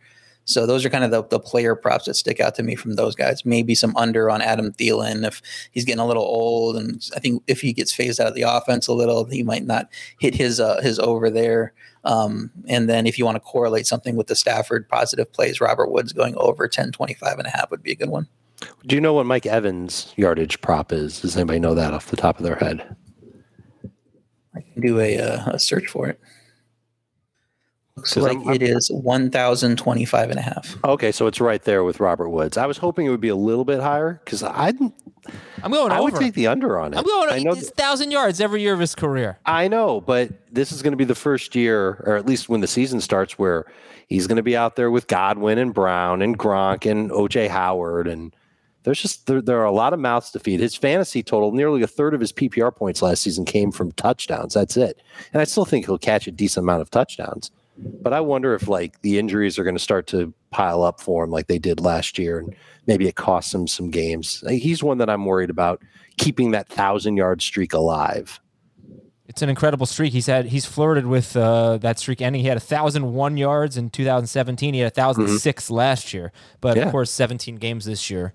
So those are kind of the, the player props that stick out to me from those guys. Maybe some under on Adam Thielen if he's getting a little old, and I think if he gets phased out of the offense a little, he might not hit his uh, his over there. Um, and then if you want to correlate something with the Stafford positive plays, Robert Woods going over 10, 25 and a half would be a good one. Do you know what Mike Evans' yardage prop is? Does anybody know that off the top of their head? I can do a, uh, a search for it. Looks like I'm, it is 1,025 and a half. Okay, so it's right there with Robert Woods. I was hoping it would be a little bit higher because I I'm going I over. would take the under on it. I'm going I know th- thousand yards every year of his career. I know, but this is going to be the first year, or at least when the season starts, where he's going to be out there with Godwin and Brown and Gronk and OJ Howard and there's just there, there, are a lot of mouths to feed. His fantasy total, nearly a third of his PPR points last season came from touchdowns. That's it. And I still think he'll catch a decent amount of touchdowns. But I wonder if like the injuries are going to start to pile up for him like they did last year, and maybe it costs him some games. He's one that I'm worried about keeping that thousand yard streak alive. It's an incredible streak. He's had he's flirted with uh, that streak ending. He had a thousand one yards in 2017. He had a thousand six mm mm-hmm. last year, but yeah. of course, 17 games this year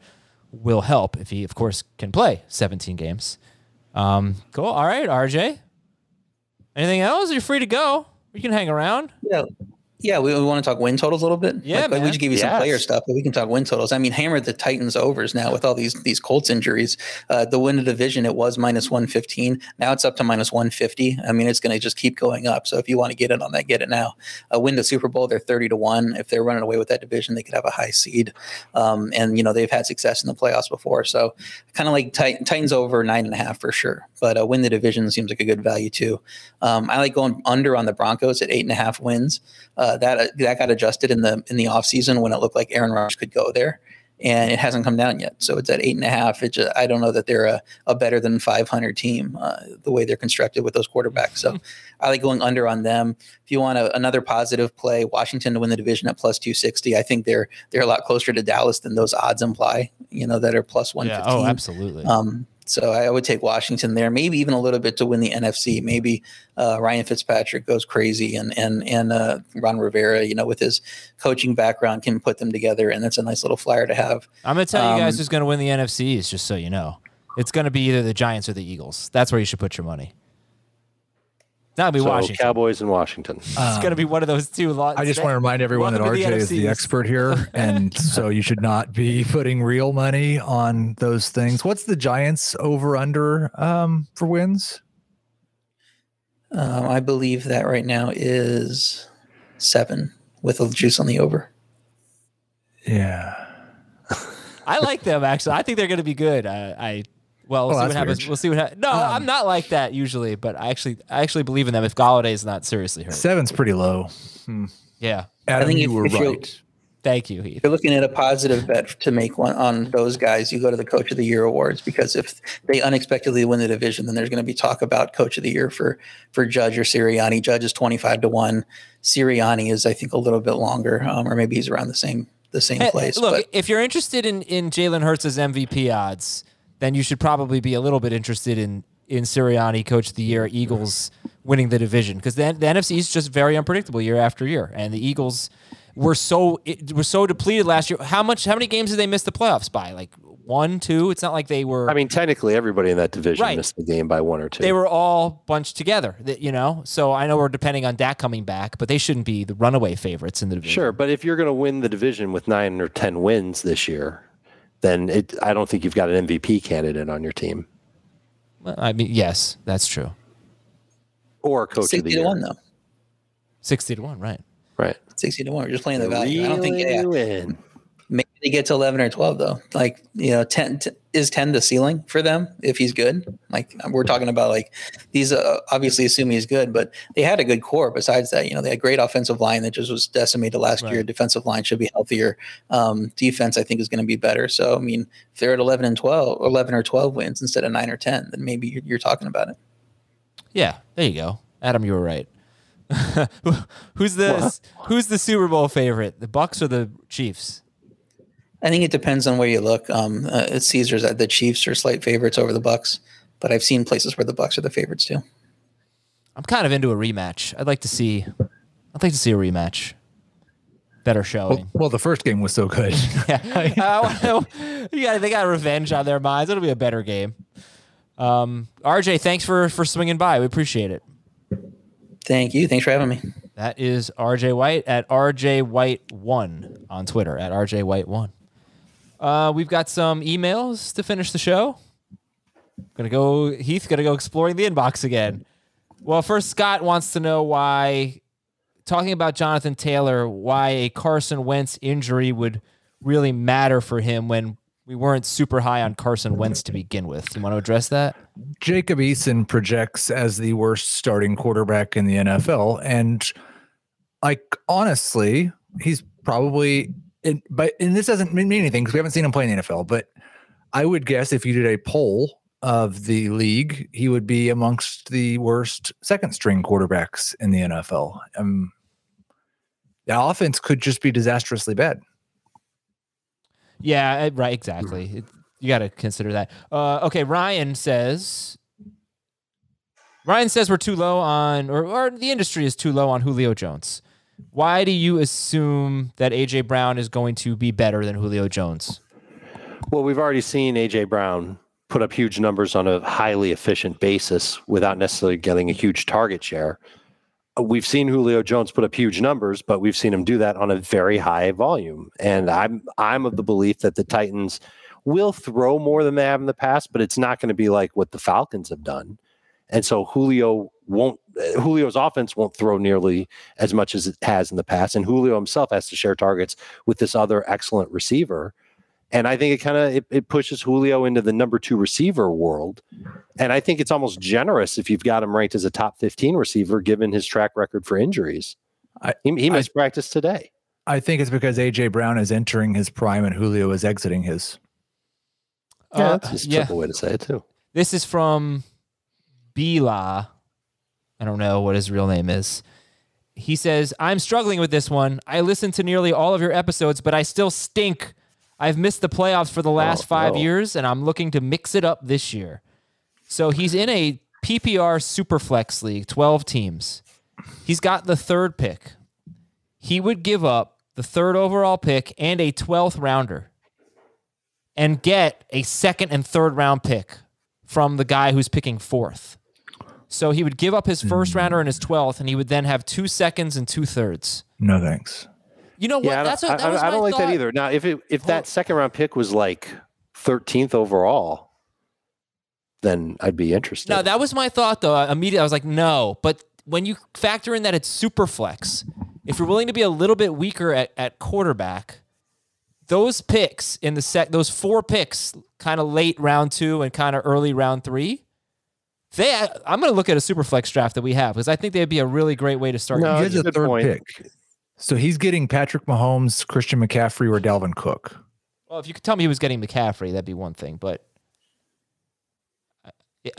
will help if he, of course, can play 17 games. Um, cool. All right, RJ. Anything else? You're free to go. You can hang around. Yeah. Yeah, we, we want to talk win totals a little bit. Yeah, like, we just gave you some player stuff, but we can talk win totals. I mean, hammered the Titans overs now with all these these Colts injuries. Uh, the win of the division it was minus one fifteen. Now it's up to minus one fifty. I mean, it's going to just keep going up. So if you want to get in on that, get it now. Uh, win the Super Bowl, they're thirty to one. If they're running away with that division, they could have a high seed. Um, and you know they've had success in the playoffs before, so kind of like Tit- Titans over nine and a half for sure. But uh, win the division seems like a good value too. Um, I like going under on the Broncos at eight and a half wins. Uh, uh, that got adjusted in the in the offseason when it looked like Aaron Rodgers could go there, and it hasn't come down yet. So it's at eight and a half. It just, I don't know that they're a, a better than 500 team uh, the way they're constructed with those quarterbacks. So I like going under on them. If you want a, another positive play, Washington to win the division at plus 260. I think they're they're a lot closer to Dallas than those odds imply. You know that are plus 115. Yeah. Oh, absolutely. Um, so I would take Washington there, maybe even a little bit to win the NFC. Maybe uh, Ryan Fitzpatrick goes crazy, and and and uh, Ron Rivera, you know, with his coaching background, can put them together, and that's a nice little flyer to have. I'm gonna tell you guys um, who's gonna win the NFCs, just so you know. It's gonna be either the Giants or the Eagles. That's where you should put your money. That'll be So Washington. Cowboys in Washington. it's gonna be one of those two. Lo- I just want to remind everyone that Welcome to RJ the is the expert here, and so you should not be putting real money on those things. What's the Giants over under um, for wins? Um, I believe that right now is seven with a juice on the over. Yeah, I like them actually. I think they're gonna be good. I, I well, we'll Oh, see what happens. weird. We'll see what happens. No, I'm not like that usually, but I actually, I actually believe in them. If Golladay is not seriously hurt, seven's pretty low. yeah. Adam, think you if- were if right. Thank you, Heath. If you're looking at a positive bet to make one on those guys, you go to the Coach of the Year awards because if they unexpectedly win the division, then there's going to be talk about Coach of the Year for for Judge or Sirianni. Judge is twenty five to one. Sirianni is, I think, a little bit longer, um, or maybe he's around the same the same Hey, place. look, but if you're interested in in Jalen Hurts' MVP odds, then you should probably be a little bit interested in in Sirianni, Coach of the Year, Eagles winning the division because then the NFC is just very unpredictable year after year, and the Eagles were so it, were so depleted last year. How much? How many games did they miss the playoffs by? Like one, two? It's not like they were. I mean, technically, everybody in that division Right. missed the game by one or two. they were all bunched together, you know. So I know we're depending on Dak coming back, but they shouldn't be the runaway favorites in the division. Sure, but if you're going to win the division with nine or ten wins this year, then it, I don't think you've got an MVP candidate on your team Well, I mean, yes, that's true. or coach of the sixty to year. one though. Sixty to one, right? Right. Sixty to one. We're just playing the value. I don't think. Yeah, win. maybe they get to eleven or twelve though. Like you know, ten t- is ten the ceiling for them if he's good. Like we're talking about like these uh, obviously assume he's good, but they had a good core. Besides that, you know, they had great offensive line that just was decimated last year. Defensive line should be healthier. Um, defense, I think, is going to be better. So I mean, if they're at eleven and 12, 11 or twelve wins instead of nine or ten, then maybe you're, you're talking about it. Yeah, there you go. Adam, you were right. who's the who's the Super Bowl favorite? The Bucks or the Chiefs? I think it depends on where you look. Um, uh, it's Caesars. uh, The Chiefs are slight favorites over the Bucks, but I've seen places where the Bucks are the favorites too. I'm kind of into a rematch. I'd like to see I'd like to see a rematch. Better showing. Well, well, the first game was so good. yeah. Uh, yeah, they got revenge on their minds. It'll be a better game. Um, RJ, thanks for for swinging by. We appreciate it. Thank you. Thanks for having me. That is RJ White at RJ White one on Twitter at RJ White one. Uh, we've got some emails to finish the show. Gonna go. Heath gonna go exploring the inbox again. Well, first Scott wants to know why talking about Jonathan Taylor, why a Carson Wentz injury would really matter for him when we weren't super high on Carson Wentz to begin with. You want to address that? Jacob Eason projects as the worst starting quarterback in the NFL, and like honestly, he's probably. And, but and this doesn't mean anything because we haven't seen him play in the NFL. But I would guess if you did a poll of the league, he would be amongst the worst second string quarterbacks in the NFL. Um, the offense could just be disastrously bad. Yeah, right. Exactly. It- you got to consider that. Uh, okay, Ryan says. Ryan says we're too low on, or, or the industry is too low on Julio Jones. Why do you assume that AJ Brown is going to be better than Julio Jones? Well, we've already seen AJ Brown put up huge numbers on a highly efficient basis without necessarily getting a huge target share. Uh, we've seen Julio Jones put up huge numbers, but we've seen him do that on a very high volume. And I'm I'm of the belief that the Titans will throw more than they have in the past, but it's not going to be like what the Falcons have done. And so Julio won't Julio's offense won't throw nearly as much as it has in the past. And Julio himself has to share targets with this other excellent receiver. And I think it kind of it, it, pushes Julio into the number two receiver world. And I think it's almost generous if you've got him ranked as a top 15 receiver, given his track record for injuries. I, he, he missed I, practice today. I think it's because AJ Brown is entering his prime and Julio is exiting his. Yeah, uh, that's a yeah. way to say it too. This is from Bila. I don't know what his real name is. He says, I'm struggling with this one. I listened to nearly all of your episodes, but I still stink. I've missed the playoffs for the oh, last oh, five no. years, and I'm looking to mix it up this year. So he's in a PPR Superflex League, 12 teams. He's got the third pick. He would give up the third overall pick and a 12th rounder and get a second and third round pick from the guy who's picking fourth. So he would give up his first hmm. rounder and his 12th, and he would then have two seconds and two thirds. No thanks. You know what? Yeah, That's I, that I, I don't like thought. that either. Now, if it if that second round pick was like 13th overall, then I'd be interested. No, that was my thought though. Immediately, I was like, no. But when you factor in that it's super flex, if you're willing to be a little bit weaker at, at quarterback, those picks in the set, those four picks, kind of late round two and kind of early round three, they, I'm going to look at a super flex draft that we have because I think they'd be a really great way to start. No, he has a third point. pick. So he's getting Patrick Mahomes, Christian McCaffrey, or Dalvin Cook. Well, if you could tell me he was getting McCaffrey, that'd be one thing. But uh,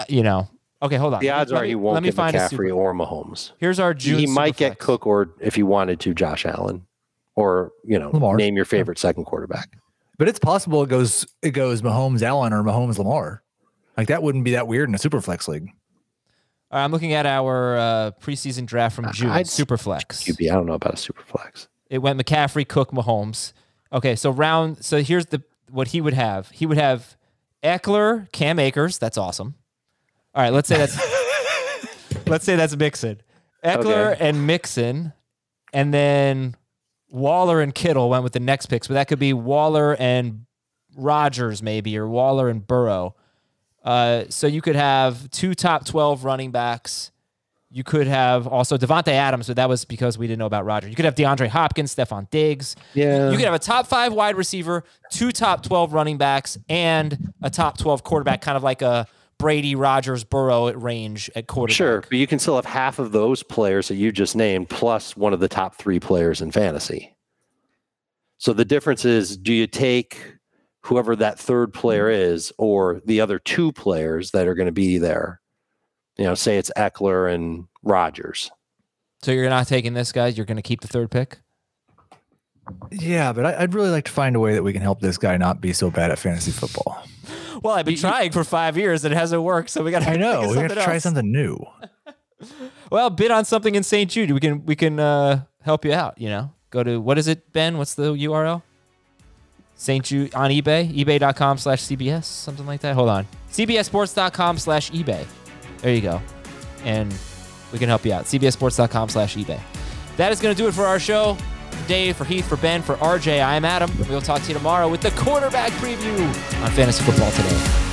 you know, okay, hold on. The odds are he won't let me get find McCaffrey or Mahomes. Here's our June. He might get Cook, or if he wanted to, Josh Allen, or you know, Lamar. name your favorite yeah. second quarterback. But it's possible it goes it goes Mahomes Allen or Mahomes Lamar. Like that wouldn't be that weird in a super flex league. All right, I'm looking at our uh, preseason draft from June. I'd super flex. QB. I don't know about a super flex. It went McCaffrey, Cook, Mahomes. Okay, so round. So here's the what he would have. He would have Ekeler, Cam Akers. That's awesome. All right, let's say that's let's say that's Mixon. Ekeler okay. and Mixon, and then Waller and Kittle went with the next picks, but that could be Waller and Rodgers maybe, or Waller and Burrow. Uh, so you could have two top 12 running backs. You could have also Davante Adams, but that was because we didn't know about Roger. You could have DeAndre Hopkins, Stefon Diggs. Yeah. You could have a top five wide receiver, two top 12 running backs, and a top 12 quarterback, kind of like a Brady, Rodgers, Burrow at range at quarterback. Sure, but you can still have half of those players that you just named plus one of the top three players in fantasy. So the difference is do you take whoever that third player mm-hmm. is or the other two players that are going to be there. You know, say it's Ekeler and Rodgers. So you're not taking this, guys. You're going to keep the third pick. Yeah, but I, would really like to find a way that we can help this guy not be so bad at fantasy football. Well, I've been you, trying for five years and it hasn't worked, so we got. to. I know we got to try something new. well, bid on something in St. Jude. We can we can uh, help you out. You know, go to what is it, Ben? What's the URL? St. Jude on eBay, ebay.com slash CBS, something like that. Hold on. CBSSports.com slash eBay. There you go. And we can help you out. CBSSports.com slash eBay. That is going to do it for our show. Dave, for Heath, for Ben, for RJ, I'm Adam. We'll talk to you tomorrow with the quarterback preview on Fantasy Football Today.